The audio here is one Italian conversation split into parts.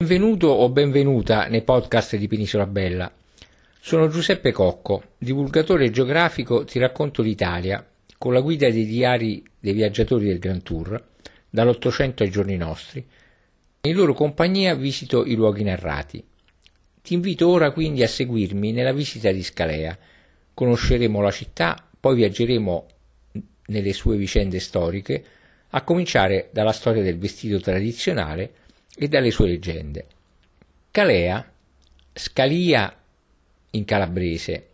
Benvenuto o benvenuta nei podcast di Penisola Bella. Sono Giuseppe Cocco, divulgatore geografico Ti racconto l'Italia, con la guida dei diari dei viaggiatori del Grand Tour, dall'Ottocento ai giorni nostri. In loro compagnia visito i luoghi narrati. Ti invito ora quindi a seguirmi nella visita di Scalea. Conosceremo la città, poi viaggeremo nelle sue vicende storiche, a cominciare dalla storia del vestito tradizionale e dalle sue leggende. Calea, Scalia in calabrese,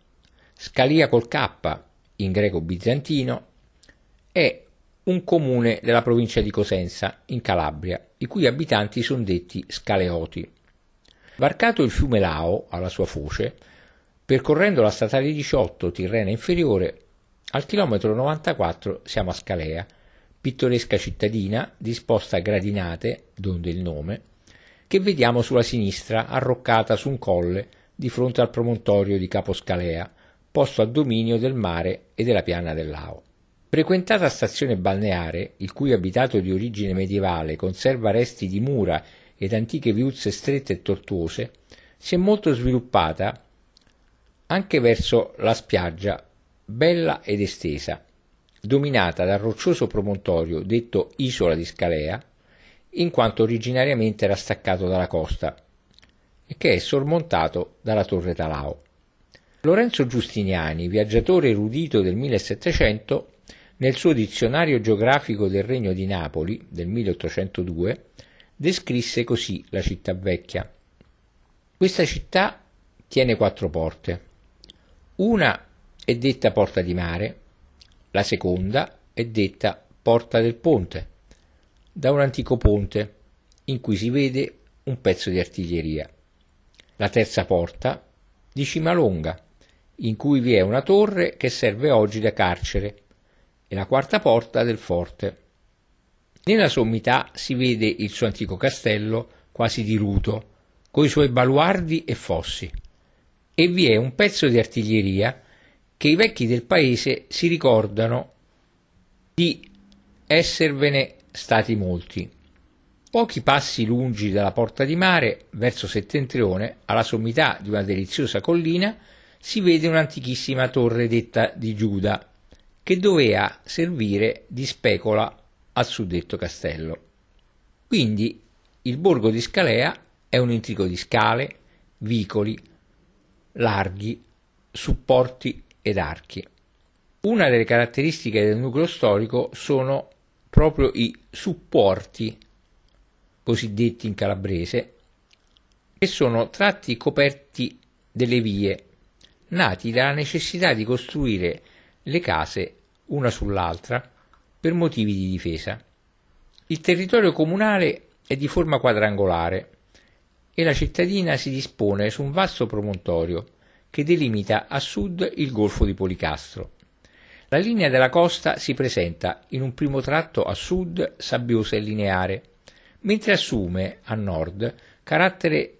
Scalia col K in greco bizantino, è un comune della provincia di Cosenza, in Calabria, i cui abitanti sono detti Scaleoti. Varcato il fiume Lao alla sua foce, percorrendo la statale 18 Tirrena inferiore, al chilometro 94 siamo a Scalea, pittoresca cittadina disposta a gradinate, donde il nome, che vediamo sulla sinistra arroccata su un colle di fronte al promontorio di Caposcalea, posto a dominio del mare e della piana del Lao. Frequentata stazione balneare, il cui abitato di origine medievale conserva resti di mura ed antiche viuzze strette e tortuose, si è molto sviluppata anche verso la spiaggia, bella ed estesa, dominata dal roccioso promontorio detto Isola di Scalea, in quanto originariamente era staccato dalla costa e che è sormontato dalla Torre Talao. Lorenzo Giustiniani, viaggiatore erudito del 1700, nel suo dizionario geografico del Regno di Napoli del 1802, descrisse così la città vecchia. Questa città tiene quattro porte. Una è detta Porta di Mare, la seconda è detta Porta del Ponte, da un antico ponte in cui si vede un pezzo di artiglieria. La terza porta di Cimalonga, in cui vi è una torre che serve oggi da carcere, e la quarta porta del forte. Nella sommità si vede il suo antico castello quasi diruto, coi suoi baluardi e fossi, e vi è un pezzo di artiglieria che i vecchi del paese si ricordano di esservene stati molti. Pochi passi lungi dalla porta di mare, verso settentrione, alla sommità di una deliziosa collina, si vede un'antichissima torre detta di Giuda, che doveva servire di specola al suddetto castello. Quindi il borgo di Scalea è un intrico di scale, vicoli, larghi, supporti ed archi. Una delle caratteristiche del nucleo storico sono proprio i supporti, cosiddetti in calabrese, che sono tratti coperti delle vie, nati dalla necessità di costruire le case una sull'altra per motivi di difesa. Il territorio comunale è di forma quadrangolare e la cittadina si dispone su un vasto promontorio che delimita a sud il golfo di Policastro. La linea della costa si presenta in un primo tratto a sud sabbiosa e lineare, mentre assume a nord carattere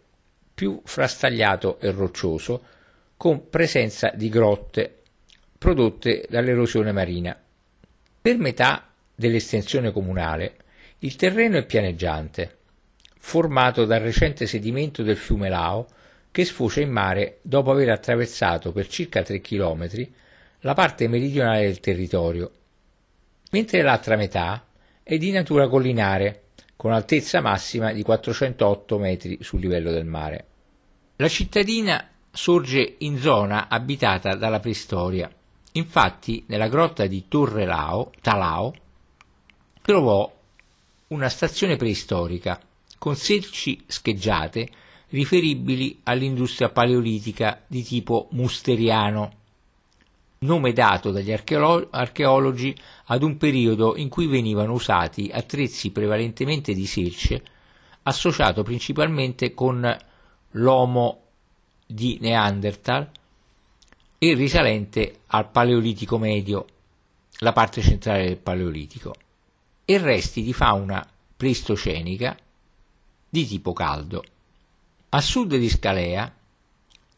più frastagliato e roccioso, con presenza di grotte prodotte dall'erosione marina. Per metà dell'estensione comunale il terreno è pianeggiante, formato dal recente sedimento del fiume Lao che sfocia in mare dopo aver attraversato per circa 3 km la parte meridionale del territorio, mentre l'altra metà è di natura collinare, con altezza massima di 408 metri sul livello del mare. La cittadina sorge in zona abitata dalla preistoria. Infatti, nella grotta di Torre Lao, Talao, trovò una stazione preistorica con selci scheggiate riferibili all'industria paleolitica di tipo musteriano, nome dato dagli archeolo- archeologi ad un periodo in cui venivano usati attrezzi prevalentemente di selce, associato principalmente con l'Homo di Neanderthal e risalente al Paleolitico medio, la parte centrale del Paleolitico, e resti di fauna pleistocenica di tipo caldo. A sud di Scalea,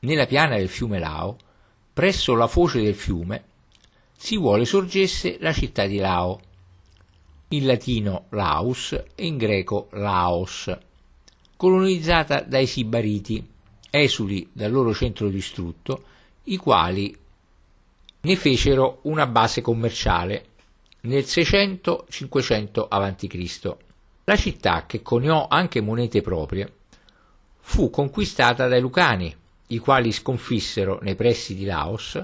nella piana del fiume Lao, presso la foce del fiume, si vuole sorgesse la città di Lao, in latino Laus e in greco Laos, colonizzata dai Sibariti, esuli dal loro centro distrutto, i quali ne fecero una base commerciale nel 600-500 a.C. La città, che coniò anche monete proprie, fu conquistata dai Lucani, i quali sconfissero nei pressi di Laos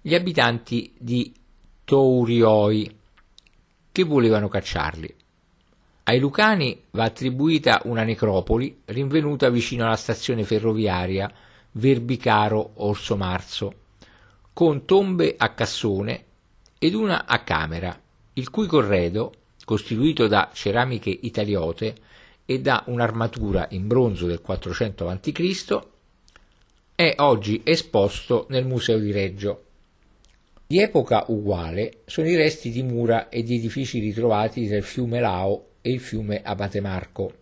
gli abitanti di Tourioi, che volevano cacciarli. Ai Lucani va attribuita una necropoli rinvenuta vicino alla stazione ferroviaria Verbicaro-Orso Marzo, con tombe a cassone ed una a camera, il cui corredo, costituito da ceramiche italiote e da un'armatura in bronzo del 400 a.C., è oggi esposto nel Museo di Reggio. Di epoca uguale sono i resti di mura e di edifici ritrovati il fiume Lao e il fiume Abate Marco,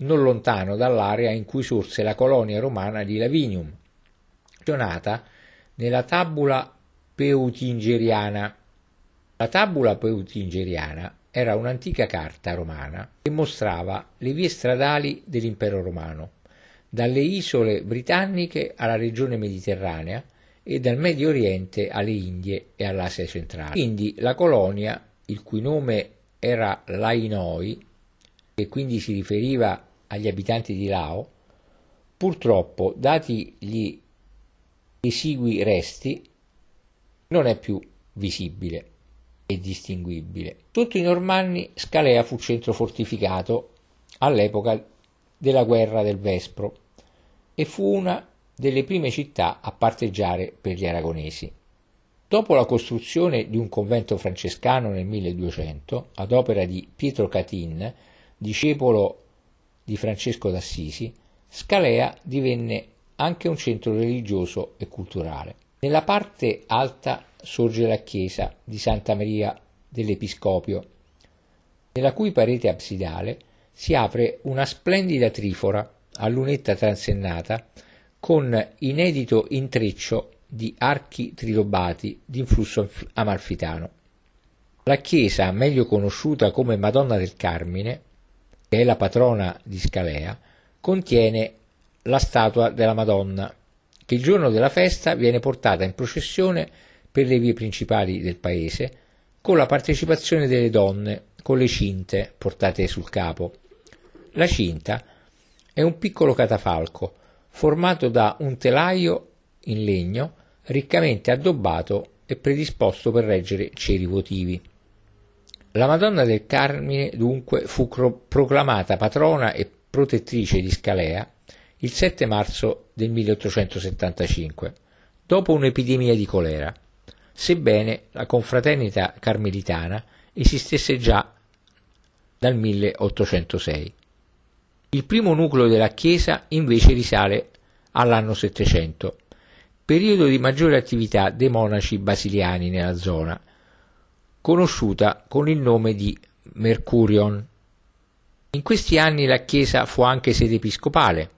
non lontano dall'area in cui sorse la colonia romana di Lavinium, menzionata nella tabula peutingeriana. La tabula peutingeriana era un'antica carta romana che mostrava le vie stradali dell'impero romano, dalle isole britanniche alla regione mediterranea e dal Medio Oriente alle Indie e all'Asia centrale. Quindi la colonia, il cui nome era Lainoi, e quindi si riferiva agli abitanti di Lao, purtroppo, dati gli esigui resti, non è più visibile e distinguibile. Sotto i Normanni Scalea fu centro fortificato all'epoca della guerra del Vespro e fu una delle prime città a parteggiare per gli aragonesi. Dopo la costruzione di un convento francescano nel 1200, ad opera di Pietro Catin, discepolo di Francesco d'Assisi, Scalea divenne anche un centro religioso e culturale. Nella parte alta sorge la chiesa di Santa Maria dell'Episcopio, nella cui parete absidale si apre una splendida trifora a lunetta transennata con inedito intreccio di archi trilobati di influsso amalfitano. La chiesa, meglio conosciuta come Madonna del Carmine, che è la patrona di Scalea, contiene la statua della Madonna, che il giorno della festa viene portata in processione per le vie principali del paese, con la partecipazione delle donne con le cinte portate sul capo. La cinta è un piccolo catafalco formato da un telaio in legno riccamente addobbato e predisposto per reggere ceri votivi. La Madonna del Carmine dunque fu proclamata patrona e protettrice di Scalea il 7 marzo del 1875, dopo un'epidemia di colera, sebbene la confraternita carmelitana esistesse già dal 1806. Il primo nucleo della chiesa invece risale all'anno 700, periodo di maggiore attività dei monaci basiliani nella zona, conosciuta con il nome di Mercurion. In questi anni la chiesa fu anche sede episcopale,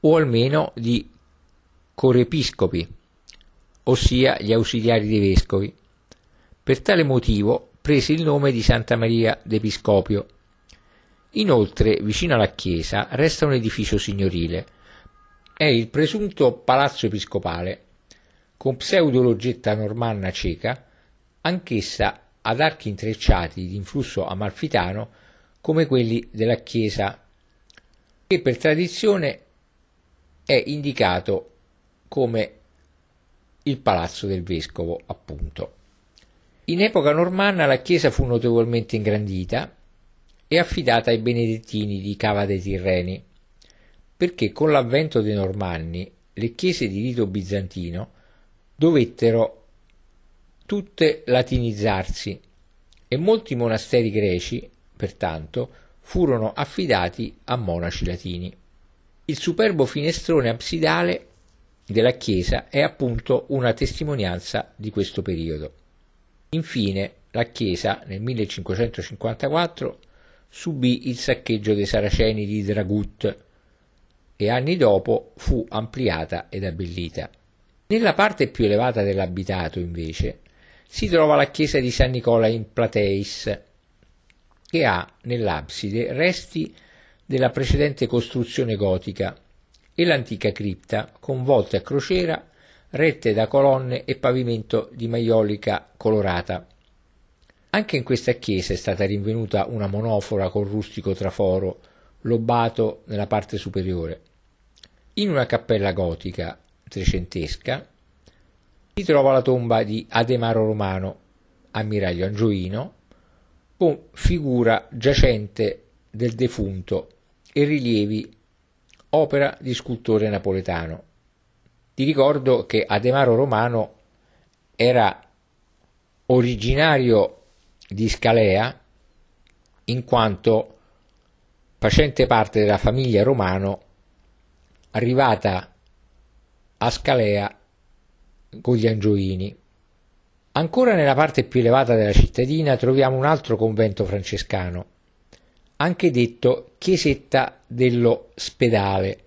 o almeno di corepiscopi, ossia gli ausiliari dei vescovi. Per tale motivo prese il nome di Santa Maria d'Episcopio Inoltre, vicino alla chiesa, resta un edificio signorile. È il presunto palazzo episcopale, con pseudologetta normanna cieca, anch'essa ad archi intrecciati di influsso amalfitano come quelli della chiesa, che per tradizione è indicato come il palazzo del vescovo, appunto. In epoca normanna la chiesa fu notevolmente ingrandita è affidata ai benedettini di Cava dei Tirreni, perché con l'avvento dei Normanni le chiese di rito bizantino dovettero tutte latinizzarsi e molti monasteri greci, pertanto, furono affidati a monaci latini. Il superbo finestrone absidale della chiesa è appunto una testimonianza di questo periodo. Infine, la chiesa nel 1554 subì il saccheggio dei saraceni di Dragut e anni dopo fu ampliata ed abbellita. Nella parte più elevata dell'abitato, invece, si trova la chiesa di San Nicola in Plateis, che ha nell'abside resti della precedente costruzione gotica e l'antica cripta con volte a crociera rette da colonne e pavimento di maiolica colorata. Anche in questa chiesa è stata rinvenuta una monofora con rustico traforo lobato nella parte superiore. In una cappella gotica trecentesca si trova la tomba di Ademaro Romano, ammiraglio angioino, con figura giacente del defunto e rilievi opera di scultore napoletano. Ti ricordo che Ademaro Romano era originario di Scalea in quanto facente parte della famiglia Romano arrivata a Scalea con gli Angioini. Ancora nella parte più elevata della cittadina troviamo un altro convento francescano, anche detto chiesetta dello Spedale,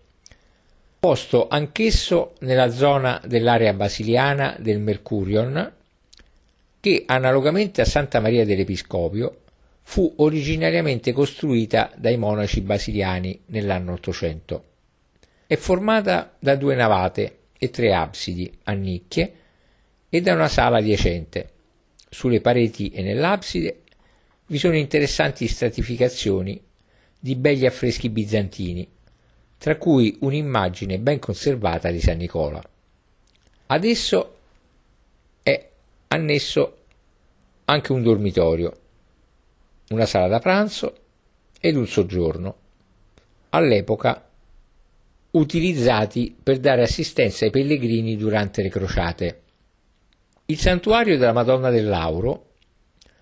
posto anch'esso nella zona dell'area basiliana del Mercurion, che analogamente a Santa Maria dell'Episcopio fu originariamente costruita dai monaci basiliani nell'anno 800. È formata da due navate e tre absidi a nicchie e da una sala adiacente. Sulle pareti e nell'abside vi sono interessanti stratificazioni di begli affreschi bizantini, tra cui un'immagine ben conservata di San Nicola. Ad esso è annesso anche un dormitorio, una sala da pranzo ed un soggiorno, all'epoca utilizzati per dare assistenza ai pellegrini durante le crociate. Il santuario della Madonna del Lauro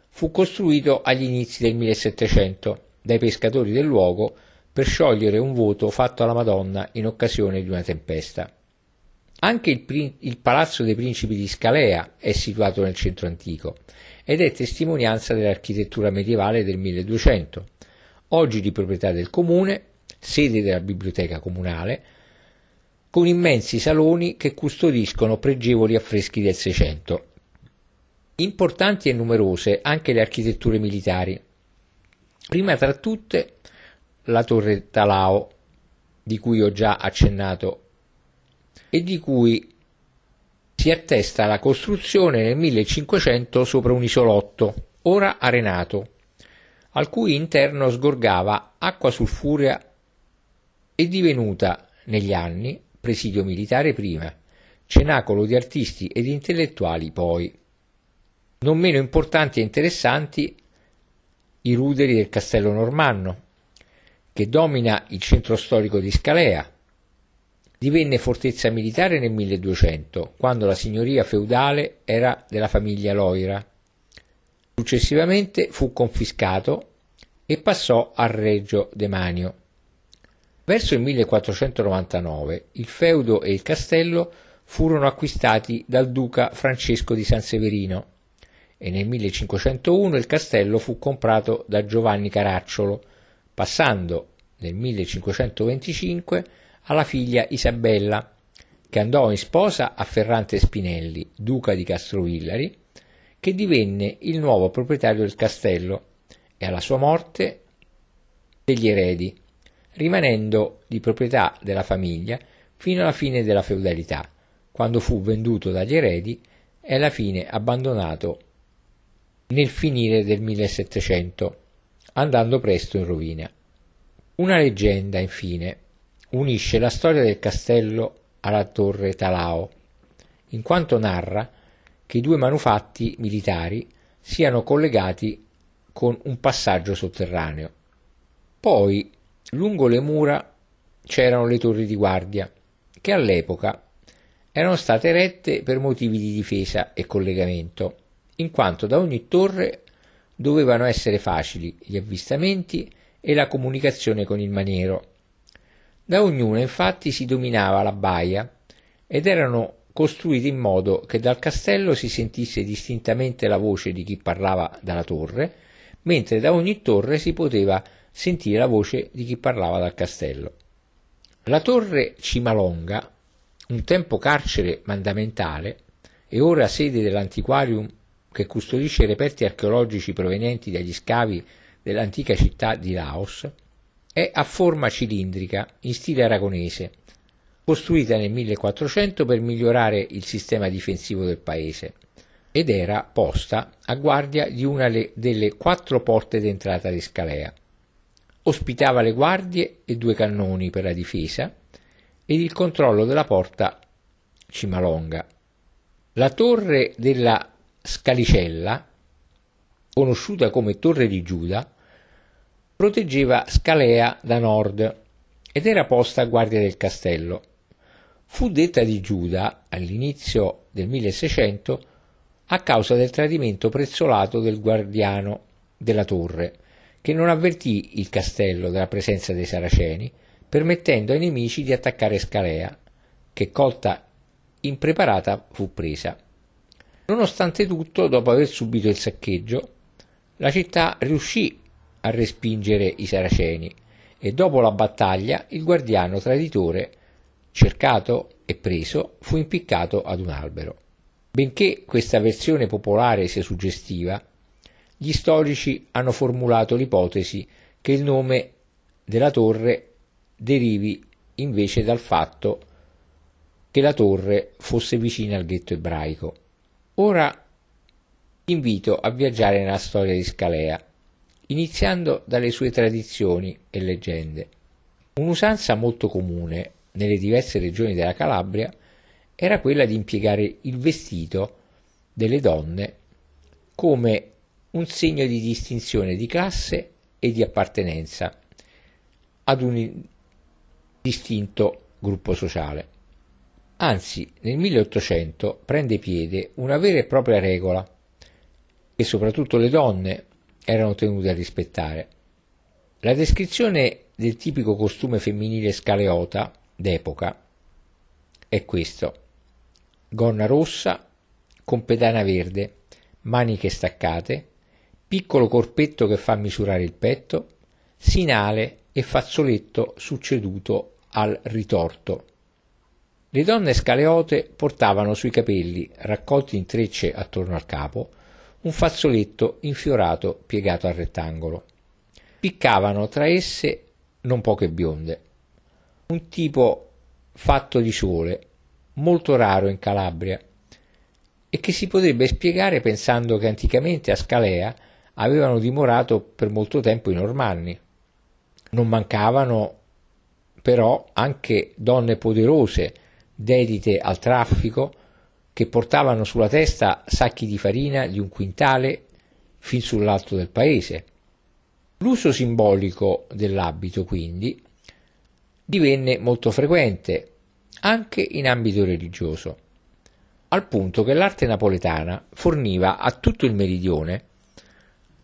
fu costruito agli inizi del 1700 dai pescatori del luogo per sciogliere un voto fatto alla Madonna in occasione di una tempesta. Anche il, il, Palazzo dei Principi di Scalea è situato nel centro antico ed è testimonianza dell'architettura medievale del 1200, oggi di proprietà del comune, sede della biblioteca comunale, con immensi saloni che custodiscono pregevoli affreschi del Seicento. Importanti e numerose anche le architetture militari. Prima tra tutte la torre Talao, di cui ho già accennato e di cui si attesta la costruzione nel 1500 sopra un isolotto, ora arenato, al cui interno sgorgava acqua sulfurea e divenuta negli anni presidio militare prima, cenacolo di artisti ed intellettuali poi. Non meno importanti e interessanti i ruderi del castello normanno, che domina il centro storico di Scalea. Divenne fortezza militare nel 1200, quando la signoria feudale era della famiglia Loira. Successivamente fu confiscato e passò al Reggio Demanio. Verso il 1499 il feudo e il castello furono acquistati dal duca Francesco di San Severino e nel 1501 il castello fu comprato da Giovanni Caracciolo, passando nel 1525 alla figlia Isabella, che andò in sposa a Ferrante Spinelli, duca di Castrovillari, che divenne il nuovo proprietario del castello e alla sua morte degli eredi rimanendo di proprietà della famiglia fino alla fine della feudalità, quando fu venduto dagli eredi e alla fine abbandonato nel finire del 1700, andando presto in rovina. Una leggenda, infine, unisce la storia del castello alla torre Talao, in quanto narra che i due manufatti militari siano collegati con un passaggio sotterraneo. Poi Lungo le mura c'erano le torri di guardia, che all'epoca erano state erette per motivi di difesa e collegamento, in quanto da ogni torre dovevano essere facili gli avvistamenti e la comunicazione con il maniero. Da ognuna infatti si dominava la baia ed erano costruiti in modo che dal castello si sentisse distintamente la voce di chi parlava dalla torre, mentre da ogni torre si poteva sentire la voce di chi parlava dal castello. La torre Cimalonga, un tempo carcere mandamentale e ora sede dell'antiquarium che custodisce reperti archeologici provenienti dagli scavi dell'antica città di Laos, è a forma cilindrica in stile aragonese, costruita nel 1400 per migliorare il sistema difensivo del paese ed era posta a guardia di una delle quattro porte d'entrata di Scalea. Ospitava le guardie e due cannoni per la difesa ed il controllo della porta Cimalonga. La torre della Scalicella, conosciuta come Torre di Giuda, proteggeva Scalea da nord ed era posta a guardia del castello. Fu detta di Giuda all'inizio del 1600 a causa del tradimento prezzolato del guardiano della torre, che non avvertì il castello della presenza dei saraceni, permettendo ai nemici di attaccare Scalea, che colta impreparata fu presa. Nonostante tutto, dopo aver subito il saccheggio, la città riuscì a respingere i saraceni e dopo la battaglia il guardiano traditore, cercato e preso, fu impiccato ad un albero. Benché questa versione popolare sia suggestiva, gli storici hanno formulato l'ipotesi che il nome della torre derivi invece dal fatto che la torre fosse vicina al ghetto ebraico. Ora invito a viaggiare nella storia di Scalea, iniziando dalle sue tradizioni e leggende. Un'usanza molto comune nelle diverse regioni della Calabria era quella di impiegare il vestito delle donne come un segno di distinzione di classe e di appartenenza ad un distinto gruppo sociale. Anzi, nel 1800 prende piede una vera e propria regola che soprattutto le donne erano tenute a rispettare. La descrizione del tipico costume femminile scaleota d'epoca è questo gonna rossa con pedana verde, maniche staccate, piccolo corpetto che fa misurare il petto, sinale e fazzoletto succeduto al ritorto. Le donne scaleote portavano sui capelli, raccolti in trecce attorno al capo, un fazzoletto infiorato piegato a rettangolo. Piccavano tra esse non poche bionde. Un tipo fatto di sole, molto raro in Calabria e che si potrebbe spiegare pensando che anticamente a Scalea avevano dimorato per molto tempo i normanni. Non mancavano però anche donne poderose, dedite al traffico, che portavano sulla testa sacchi di farina di un quintale fin sull'alto del paese. L'uso simbolico dell'abito, quindi, divenne molto frequente anche in ambito religioso, al punto che l'arte napoletana forniva a tutto il meridione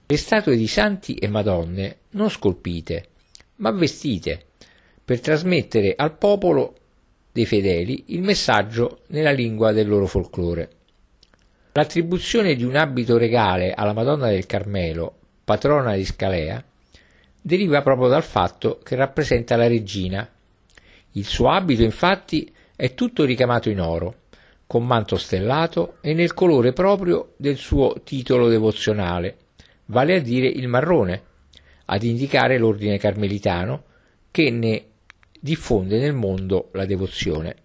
le statue di santi e madonne non scolpite, ma vestite, per trasmettere al popolo dei fedeli il messaggio nella lingua del loro folklore. L'attribuzione di un abito regale alla Madonna del Carmelo, patrona di Scalea, deriva proprio dal fatto che rappresenta la regina il suo abito, infatti, è tutto ricamato in oro, con manto stellato e nel colore proprio del suo titolo devozionale, vale a dire il marrone, ad indicare l'ordine carmelitano che ne diffonde nel mondo la devozione.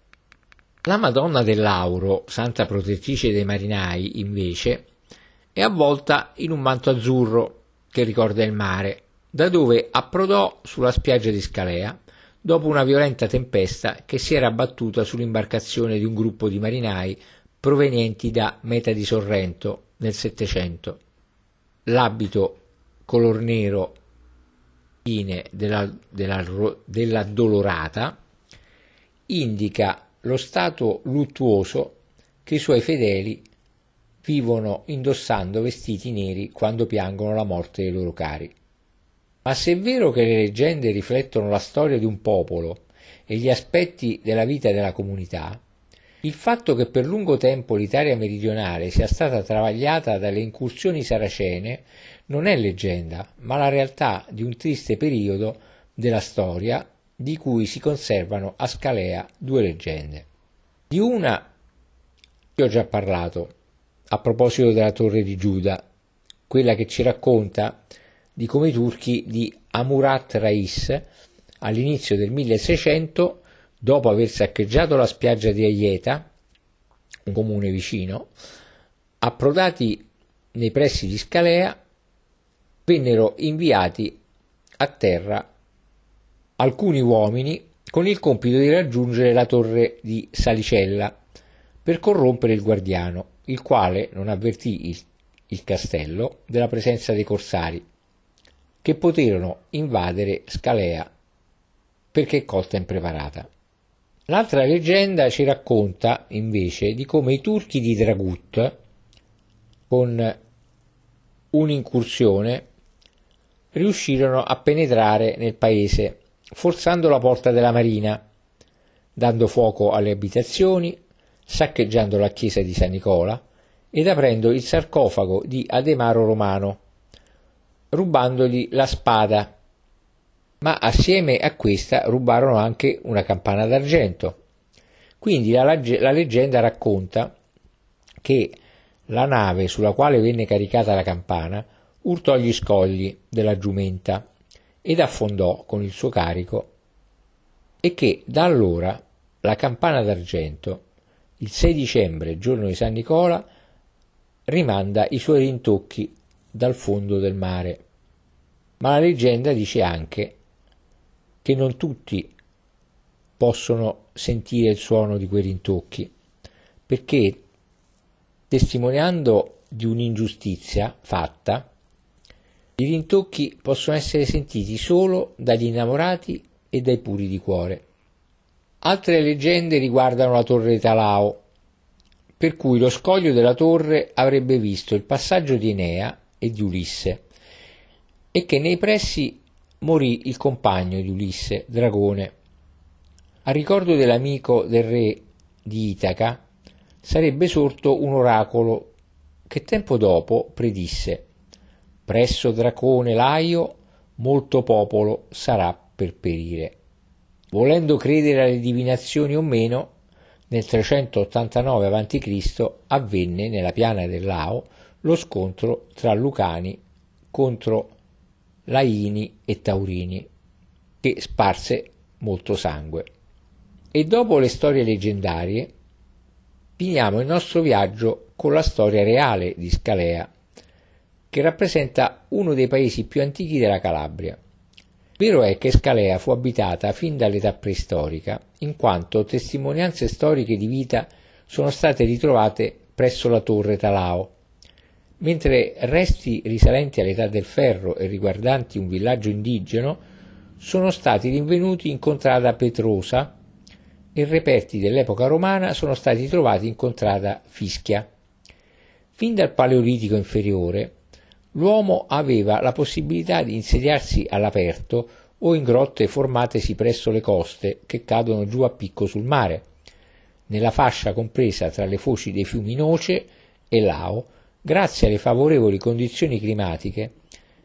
La Madonna dell'Auro, santa protettrice dei marinai, invece, è avvolta in un manto azzurro che ricorda il mare, da dove approdò sulla spiaggia di Scalea dopo una violenta tempesta che si era abbattuta sull'imbarcazione di un gruppo di marinai provenienti da Meta di Sorrento nel Settecento. L'abito color nero fine della, della, della dolorata indica lo stato luttuoso che i suoi fedeli vivono indossando vestiti neri quando piangono la morte dei loro cari. Ma se è vero che le leggende riflettono la storia di un popolo e gli aspetti della vita della comunità, il fatto che per lungo tempo l'Italia meridionale sia stata travagliata dalle incursioni saracene non è leggenda, ma la realtà di un triste periodo della storia di cui si conservano a Scalea due leggende. Di una ho già parlato, a proposito della torre di Giuda, quella che ci racconta di come i turchi di Amurat Rais all'inizio del 1600, dopo aver saccheggiato la spiaggia di Aieta, un comune vicino, approdati nei pressi di Scalea, vennero inviati a terra alcuni uomini con il compito di raggiungere la torre di Salicella per corrompere il guardiano, il quale non avvertì il, il castello della presenza dei corsari, che poterono invadere Scalea perché costa impreparata. L'altra leggenda ci racconta invece di come i turchi di Dragut, con un'incursione, riuscirono a penetrare nel paese, forzando la porta della marina, dando fuoco alle abitazioni, saccheggiando la chiesa di San Nicola ed aprendo il sarcofago di Ademaro Romano, rubandogli la spada, ma assieme a questa rubarono anche una campana d'argento. Quindi la, la leggenda racconta che la nave sulla quale venne caricata la campana urtò gli scogli della giumenta ed affondò con il suo carico e che da allora la campana d'argento, il 6 dicembre, giorno di San Nicola, rimanda i suoi rintocchi dal fondo del mare. Ma la leggenda dice anche che non tutti possono sentire il suono di quei rintocchi, perché testimoniando di un'ingiustizia fatta, i rintocchi possono essere sentiti solo dagli innamorati e dai puri di cuore. Altre leggende riguardano la torre di Talao, per cui lo scoglio della torre avrebbe visto il passaggio di Enea e di Ulisse, e che nei pressi morì il compagno di Ulisse, Dragone. A ricordo dell'amico del re di Itaca sarebbe sorto un oracolo che tempo dopo predisse Presso Dracone Laio molto popolo sarà per perire. Volendo credere alle divinazioni o meno, nel 389 a.C. avvenne nella piana del Lao lo scontro tra Lucani contro Laini e Taurini, che sparse molto sangue. E dopo le storie leggendarie, finiamo il nostro viaggio con la storia reale di Scalea, che rappresenta uno dei paesi più antichi della Calabria. Vero è che Scalea fu abitata fin dall'età preistorica, in quanto testimonianze storiche di vita sono state ritrovate presso la torre Talao, mentre resti risalenti all'età del ferro e riguardanti un villaggio indigeno sono stati rinvenuti in contrada Petrosa e reperti dell'epoca romana sono stati trovati in contrada Fischia. Fin dal Paleolitico inferiore l'uomo aveva la possibilità di insediarsi all'aperto o in grotte formatesi presso le coste che cadono giù a picco sul mare, nella fascia compresa tra le foci dei fiumi Noce e Lao, grazie alle favorevoli condizioni climatiche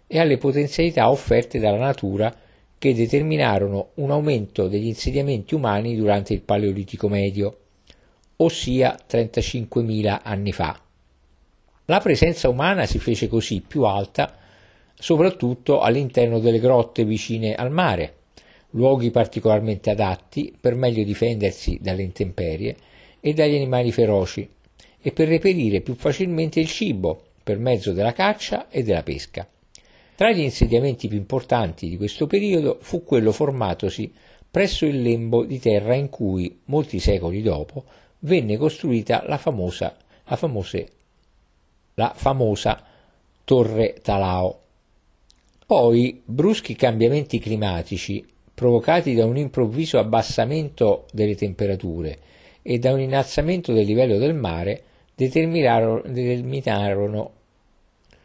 e alle potenzialità offerte dalla natura che determinarono un aumento degli insediamenti umani durante il Paleolitico medio, ossia 35.000 anni fa. La presenza umana si fece così più alta soprattutto all'interno delle grotte vicine al mare, luoghi particolarmente adatti per meglio difendersi dalle intemperie e dagli animali feroci e per reperire più facilmente il cibo per mezzo della caccia e della pesca. Tra gli insediamenti più importanti di questo periodo fu quello formatosi presso il lembo di terra in cui, molti secoli dopo, venne costruita la famosa, la famose la famosa Torre Talao. Poi bruschi cambiamenti climatici provocati da un improvviso abbassamento delle temperature e da un innalzamento del livello del mare determinarono, determinarono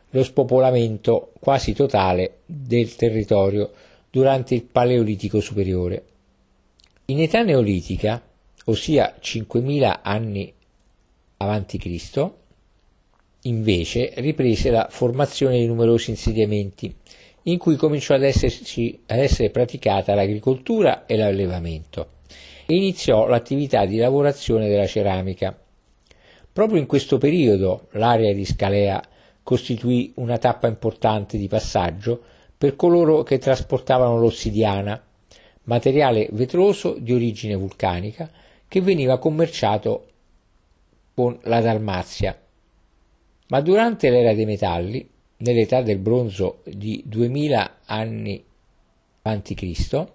lo spopolamento quasi totale del territorio durante il Paleolitico superiore. In età neolitica, ossia 5000 anni avanti Cristo, invece riprese la formazione di numerosi insediamenti, in cui cominciò ad, esserci, ad essere praticata l'agricoltura e l'allevamento, e iniziò l'attività di lavorazione della ceramica. Proprio in questo periodo l'area di Scalea costituì una tappa importante di passaggio per coloro che trasportavano l'ossidiana, materiale vetroso di origine vulcanica che veniva commerciato con la Dalmazia. Ma durante l'era dei metalli, nell'età del bronzo di 2000 anni a.C.,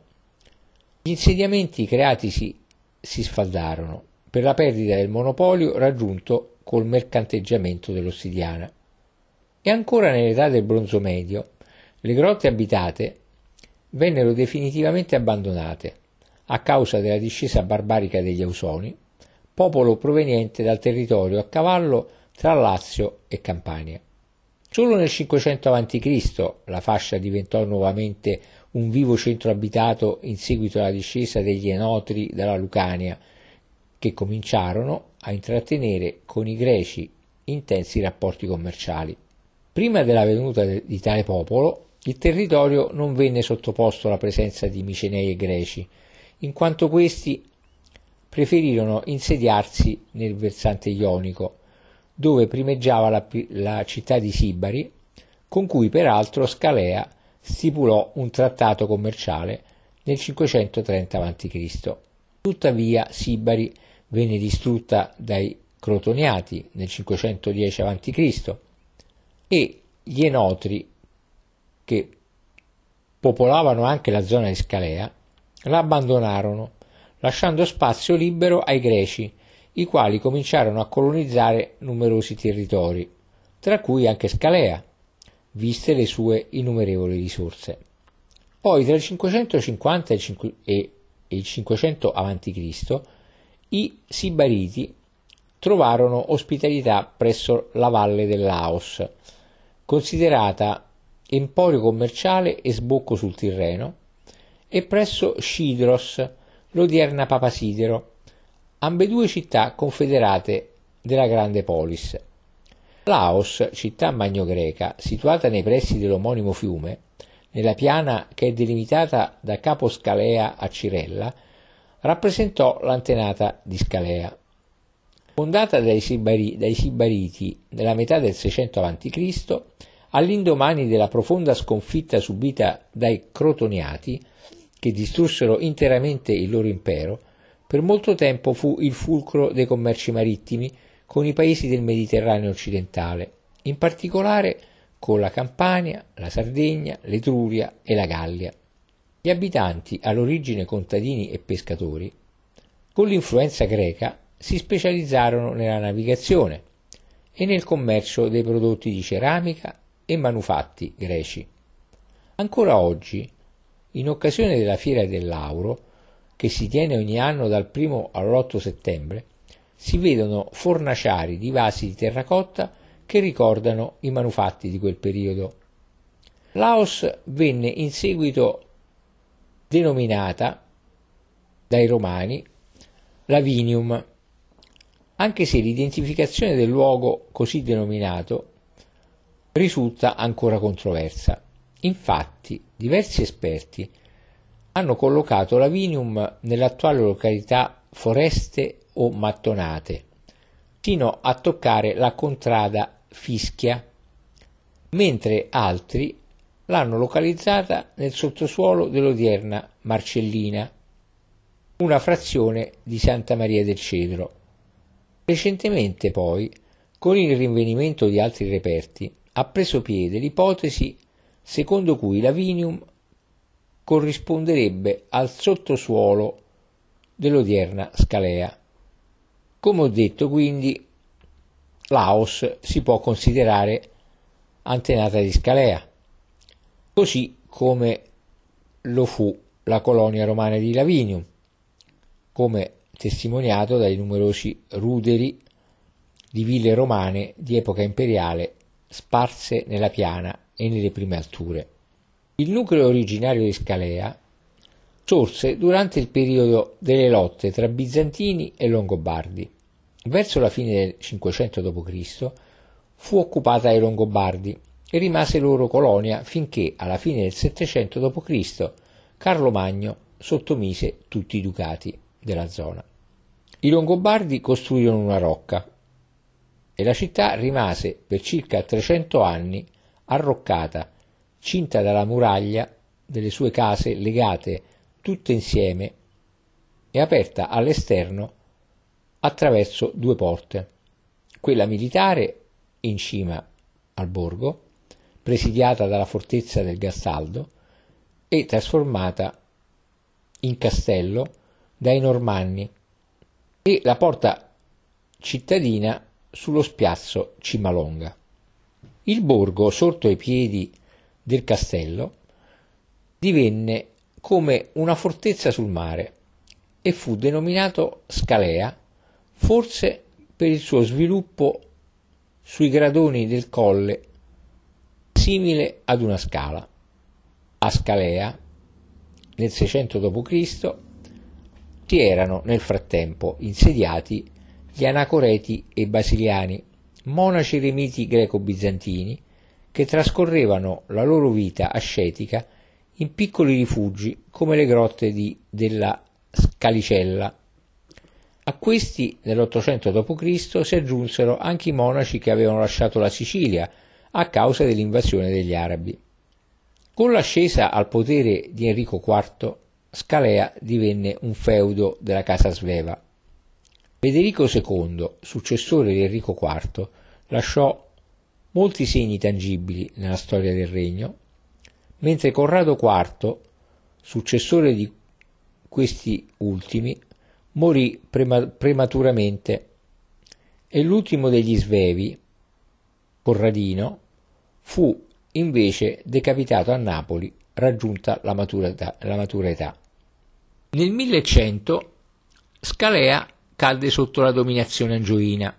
gli insediamenti creatisi si sfaldarono per la perdita del monopolio raggiunto col mercanteggiamento dell'ossidiana. E ancora nell'età del bronzo medio, le grotte abitate vennero definitivamente abbandonate a causa della discesa barbarica degli Ausoni, popolo proveniente dal territorio a cavallo tra Lazio e Campania. Solo nel 500 a.C. la fascia diventò nuovamente un vivo centro abitato in seguito alla discesa degli Enotri dalla Lucania, che cominciarono a intrattenere con i greci intensi rapporti commerciali. Prima della venuta di tale popolo, il territorio non venne sottoposto alla presenza di Micenei e Greci, in quanto questi preferirono insediarsi nel versante ionico, dove primeggiava la, la città di Sibari, con cui peraltro Scalea stipulò un trattato commerciale nel 530 a.C. Tuttavia Sibari venne distrutta dai Crotoniati nel 510 a.C. e gli Enotri, che popolavano anche la zona di Scalea, la abbandonarono, lasciando spazio libero ai Greci, i quali cominciarono a colonizzare numerosi territori, tra cui anche Scalea, viste le sue innumerevoli risorse. Poi tra il 550 e il 500 a.C. i Sibariti trovarono ospitalità presso la valle del Laos, considerata emporio commerciale e sbocco sul Tirreno, e presso Scidros, l'odierna Papasidero, ambedue città confederate della grande polis. Laos, città magno-greca, situata nei pressi dell'omonimo fiume, nella piana che è delimitata da Capo Scalea a Cirella, rappresentò l'antenata di Scalea. Fondata dai, Sibari, dai Sibariti nella metà del 600 a.C., all'indomani della profonda sconfitta subita dai Crotoniati, che distrussero interamente il loro impero, per molto tempo fu il fulcro dei commerci marittimi con i paesi del Mediterraneo occidentale, in particolare con la Campania, la Sardegna, l'Etruria e la Gallia. Gli abitanti, all'origine contadini e pescatori, con l'influenza greca si specializzarono nella navigazione e nel commercio dei prodotti di ceramica e manufatti greci. Ancora oggi, in occasione della Fiera del Lauro, che si tiene ogni anno dal 1 all'8 settembre, si vedono fornaciari di vasi di terracotta che ricordano i manufatti di quel periodo. Laos venne in seguito denominata dai romani Lavinium, anche se l'identificazione del luogo così denominato risulta ancora controversa. Infatti, diversi esperti hanno collocato Lavinium nell'attuale località Foreste o mattonate, fino a toccare la contrada Fischia, mentre altri l'hanno localizzata nel sottosuolo dell'odierna Marcellina, una frazione di Santa Maria del Cedro. Recentemente poi, con il rinvenimento di altri reperti, ha preso piede l'ipotesi secondo cui Lavinium corrisponderebbe al sottosuolo dell'odierna Scalea. Come ho detto quindi, Laos si può considerare antenata di Scalea, così come lo fu la colonia romana di Lavinium, come testimoniato dai numerosi ruderi di ville romane di epoca imperiale sparse nella piana e nelle prime alture. Il nucleo originario di Scalea sorse durante il periodo delle lotte tra bizantini e longobardi. Verso la fine del 500 d.C. fu occupata dai Longobardi e rimase loro colonia finché alla fine del 700 d.C. Carlo Magno sottomise tutti i ducati della zona. I Longobardi costruirono una rocca e la città rimase per circa 300 anni arroccata cinta dalla muraglia delle sue case legate tutte insieme e aperta all'esterno attraverso due porte, quella militare in cima al borgo, presidiata dalla fortezza del Gastaldo e trasformata in castello dai Normanni, e la porta cittadina sullo spiazzo Cimalonga. Il borgo, sorto ai piedi del castello, divenne come una fortezza sul mare e fu denominato Scalea, forse per il suo sviluppo sui gradoni del colle simile ad una scala. A Scalea, nel 600 d.C., si erano nel frattempo insediati gli anacoreti e basiliani, monaci eremiti greco-bizantini, che trascorrevano la loro vita ascetica in piccoli rifugi come le grotte di, della Scalicella. A questi nell'Ottocento d.C. si aggiunsero anche i monaci che avevano lasciato la Sicilia a causa dell'invasione degli arabi. Con l'ascesa al potere di Enrico IV, Scalea divenne un feudo della casa sveva. Federico II, successore di Enrico IV, lasciò molti segni tangibili nella storia del regno, mentre Corrado IV, successore di questi ultimi, morì prema- prematuramente e l'ultimo degli svevi, Corradino, fu invece decapitato a Napoli raggiunta la matura. La matura età. Nel 1100 Scalea cadde sotto la dominazione angioina,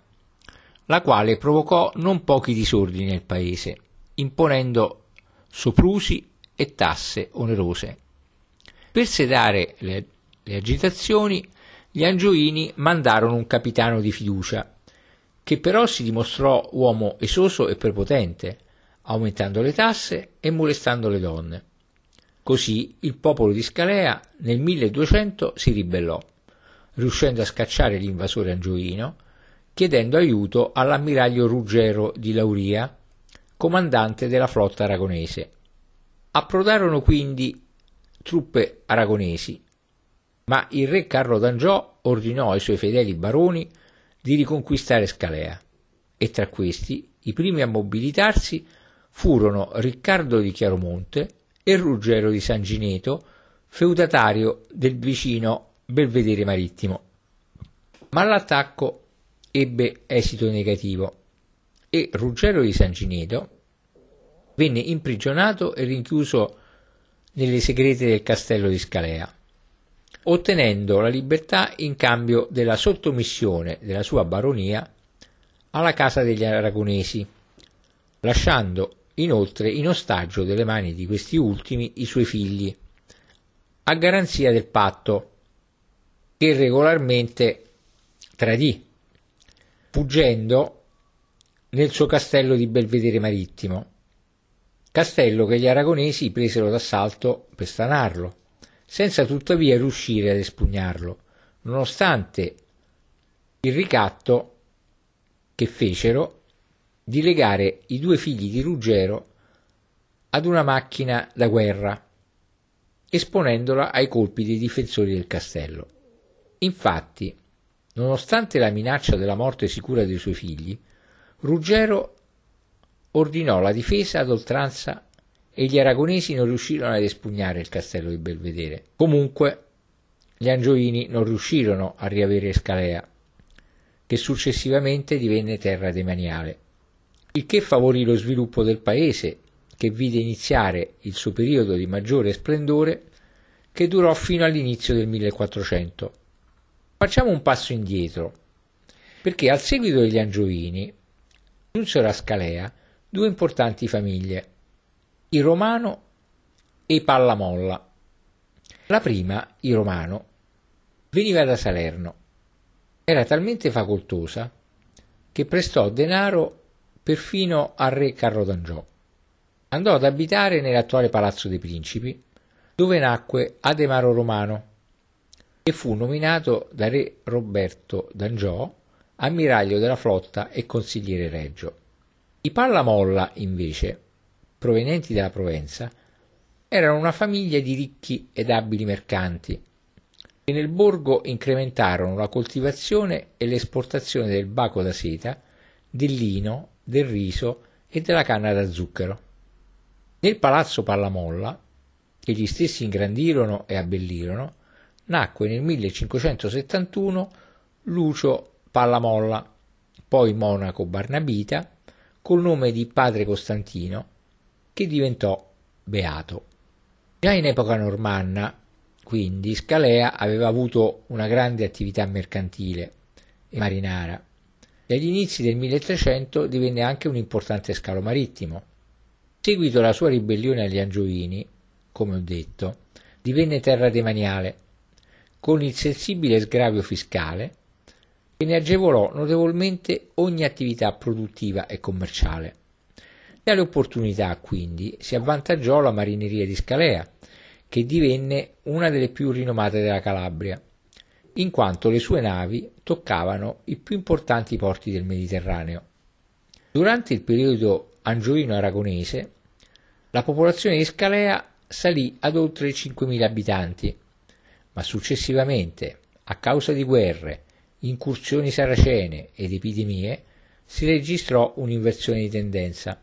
la quale provocò non pochi disordini nel paese, imponendo soprusi e tasse onerose. Per sedare le, le agitazioni, gli angioini mandarono un capitano di fiducia, che però si dimostrò uomo esoso e prepotente, aumentando le tasse e molestando le donne. Così il popolo di Scalea nel 1200 si ribellò riuscendo a scacciare l'invasore angioino, chiedendo aiuto all'ammiraglio Ruggero di Lauria, comandante della flotta aragonese. Approdarono quindi truppe aragonesi, ma il re Carlo d'Angiò ordinò ai suoi fedeli baroni di riconquistare Scalea, e tra questi i primi a mobilitarsi furono Riccardo di Chiaromonte e Ruggero di San Gineto, feudatario del vicino Belvedere Marittimo. Ma l'attacco ebbe esito negativo e Ruggero di San Gineto venne imprigionato e rinchiuso nelle segrete del castello di Scalea, ottenendo la libertà in cambio della sottomissione della sua baronia alla casa degli aragonesi, lasciando inoltre in ostaggio delle mani di questi ultimi i suoi figli, a garanzia del patto che regolarmente tradì, fuggendo nel suo castello di Belvedere Marittimo, castello che gli aragonesi presero d'assalto per stanarlo, senza tuttavia riuscire ad espugnarlo, nonostante il ricatto che fecero di legare i due figli di Ruggero ad una macchina da guerra, esponendola ai colpi dei difensori del castello. Infatti, nonostante la minaccia della morte sicura dei suoi figli, Ruggero ordinò la difesa ad oltranza e gli aragonesi non riuscirono ad espugnare il castello di Belvedere. Comunque, gli angioini non riuscirono a riavere Scalea, che successivamente divenne terra demaniale, il che favorì lo sviluppo del paese, che vide iniziare il suo periodo di maggiore splendore, che durò fino all'inizio del 1400 Facciamo un passo indietro, perché al seguito degli Angioini giunsero a Scalea due importanti famiglie, i Romano e i Pallamolla. La prima, i Romano, veniva da Salerno. Era talmente facoltosa che prestò denaro perfino al re Carlo d'Angiò. Andò ad abitare nell'attuale Palazzo dei Principi, dove nacque Ademaro Romano, e fu nominato da re Roberto d'Angiò ammiraglio della flotta e consigliere reggio. I Pallamolla, invece, provenienti dalla Provenza, erano una famiglia di ricchi ed abili mercanti che nel borgo incrementarono la coltivazione e l'esportazione del baco da seta, del lino, del riso e della canna da zucchero. Nel palazzo Pallamolla, che gli stessi ingrandirono e abbellirono, nacque nel 1571 Lucio Pallamolla, poi monaco barnabita, col nome di padre Costantino, che diventò beato. Già in epoca normanna, quindi, Scalea aveva avuto una grande attività mercantile e marinara e agli inizi del 1300 divenne anche un importante scalo marittimo. Seguito alla sua ribellione agli Angioini, come ho detto, divenne terra demaniale, con il sensibile sgravio fiscale che ne agevolò notevolmente ogni attività produttiva e commerciale. Dalle opportunità, quindi, si avvantaggiò la marineria di Scalea, che divenne una delle più rinomate della Calabria, in quanto le sue navi toccavano i più importanti porti del Mediterraneo. Durante il periodo angioino-aragonese, la popolazione di Scalea salì ad oltre 5.000 abitanti, ma successivamente, a causa di guerre, incursioni saracene ed epidemie, si registrò un'inversione di tendenza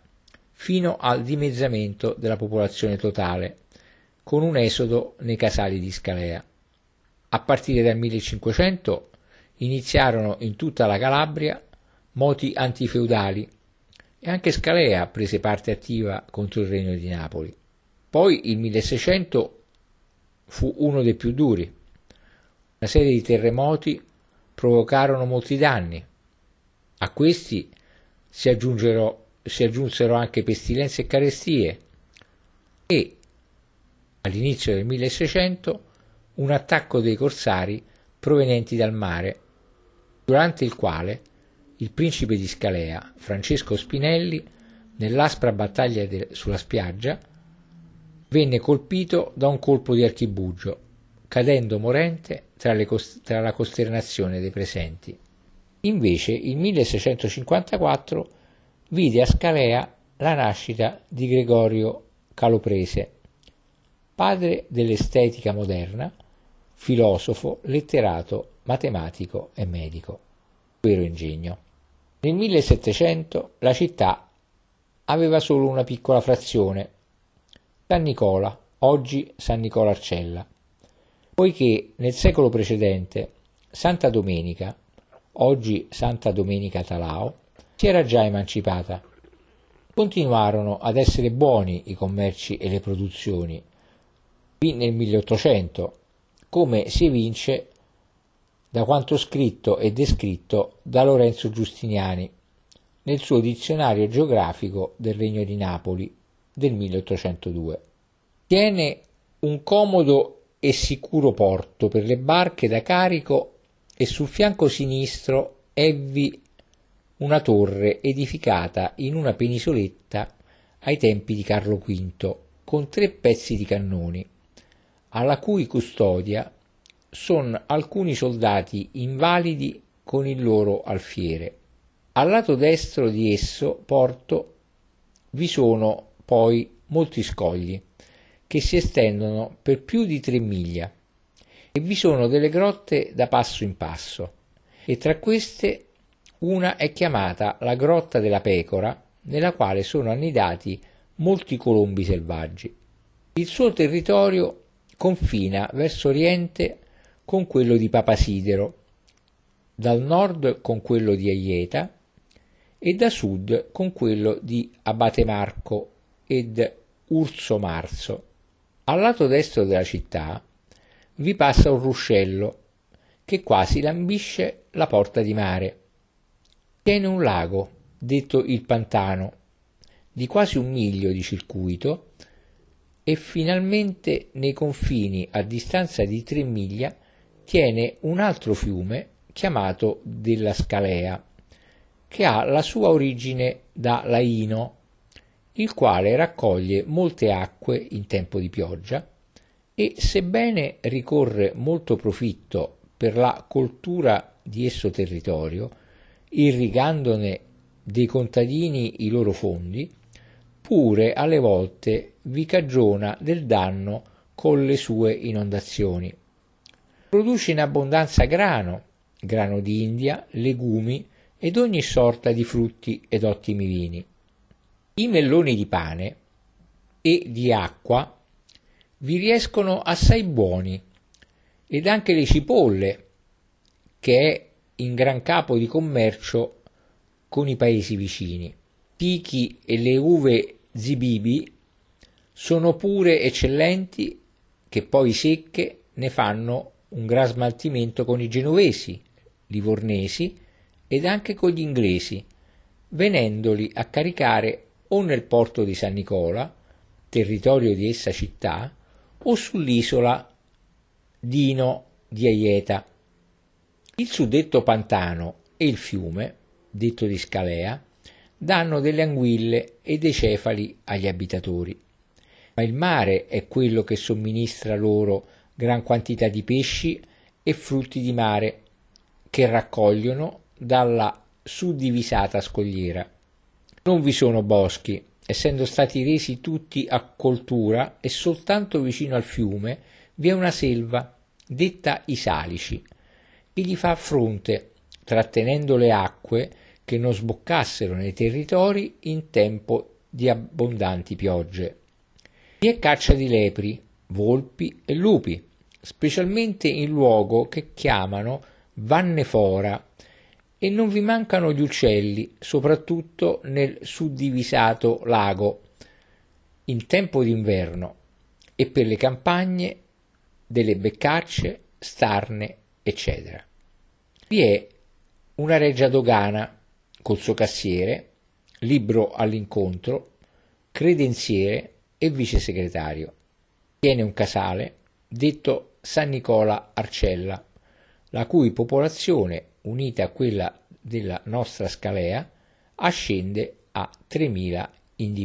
fino al dimezzamento della popolazione totale, con un esodo nei casali di Scalea. A partire dal 1500 iniziarono in tutta la Calabria moti antifeudali e anche Scalea prese parte attiva contro il regno di Napoli. Poi il 1600 fu uno dei più duri. Una serie di terremoti provocarono molti danni. A questi si si aggiunsero anche pestilenze e carestie e all'inizio del 1600 un attacco dei corsari provenienti dal mare, durante il quale il principe di Scalea, Francesco Spinelli, nell'aspra battaglia de- sulla spiaggia, venne colpito da un colpo di archibugio, cadendo morente tra, cost- tra la costernazione dei presenti. Invece il 1654 vide a Scalea la nascita di Gregorio Caloprese, padre dell'estetica moderna, filosofo, letterato, matematico e medico. Vero ingegno. Nel 1700 la città aveva solo una piccola frazione, San Nicola, oggi San Nicola Arcella, poiché nel secolo precedente Santa Domenica, oggi Santa Domenica Talao, si era già emancipata. Continuarono ad essere buoni i commerci e le produzioni, qui nel 1800, come si evince da quanto scritto e descritto da Lorenzo Giustiniani nel suo dizionario geografico del Regno di Napoli del 1802. Tiene un comodo e sicuro porto per le barche da carico e sul fianco sinistro Evvi una torre edificata in una penisoletta ai tempi di Carlo V, con tre pezzi di cannoni, alla cui custodia sono alcuni soldati invalidi con il loro alfiere. Al lato destro di esso, porto, vi sono poi molti scogli che si estendono per più di tre miglia e vi sono delle grotte da passo in passo e tra queste una è chiamata la Grotta della Pecora, nella quale sono annidati molti colombi selvaggi. Il suo territorio confina verso oriente con quello di Papasidero, dal nord con quello di Aieta e da sud con quello di Abate Marco ed Urso Marzo. Al lato destro della città vi passa un ruscello che quasi lambisce la porta di mare Tiene un lago, detto il Pantano, di quasi un miglio di circuito e finalmente nei confini a distanza di tre miglia tiene un altro fiume chiamato della Scalea, che ha la sua origine da Laino, il quale raccoglie molte acque in tempo di pioggia e sebbene ricorre molto profitto per la coltura di esso territorio, irrigandone dei contadini i loro fondi, pure alle volte vi cagiona del danno con le sue inondazioni. Produce in abbondanza grano, grano d'India, legumi ed ogni sorta di frutti ed ottimi vini. I melloni di pane e di acqua vi riescono assai buoni ed anche le cipolle, che è in gran capo di commercio con i paesi vicini. Fichi e le uve zibibi sono pure eccellenti che poi secche ne fanno un gran smaltimento con i genovesi, livornesi ed anche con gli inglesi, venendoli a caricare o nel porto di San Nicola, territorio di essa città, o sull'isola Dino di Aieta. Il suddetto pantano e il fiume, detto di Scalea, danno delle anguille e dei cefali agli abitatori. Ma il mare è quello che somministra loro gran quantità di pesci e frutti di mare che raccogliono dalla suddivisata scogliera. Non vi sono boschi, essendo stati resi tutti a coltura e soltanto vicino al fiume vi è una selva detta i Salici, che gli fa fronte, trattenendo le acque che non sboccassero nei territori in tempo di abbondanti piogge. Vi è caccia di lepri, volpi e lupi, specialmente in luogo che chiamano Vanne Fora, e non vi mancano gli uccelli, soprattutto nel suddivisato lago, in tempo d'inverno, e per le campagne delle beccacce, starne, eccetera. Vi è una reggia dogana col suo cassiere, libro all'incontro, credenziere e vice segretario. Tiene un casale detto San Nicola Arcella, la cui popolazione, unita a quella della nostra Scalea, ascende a 3.000 individui.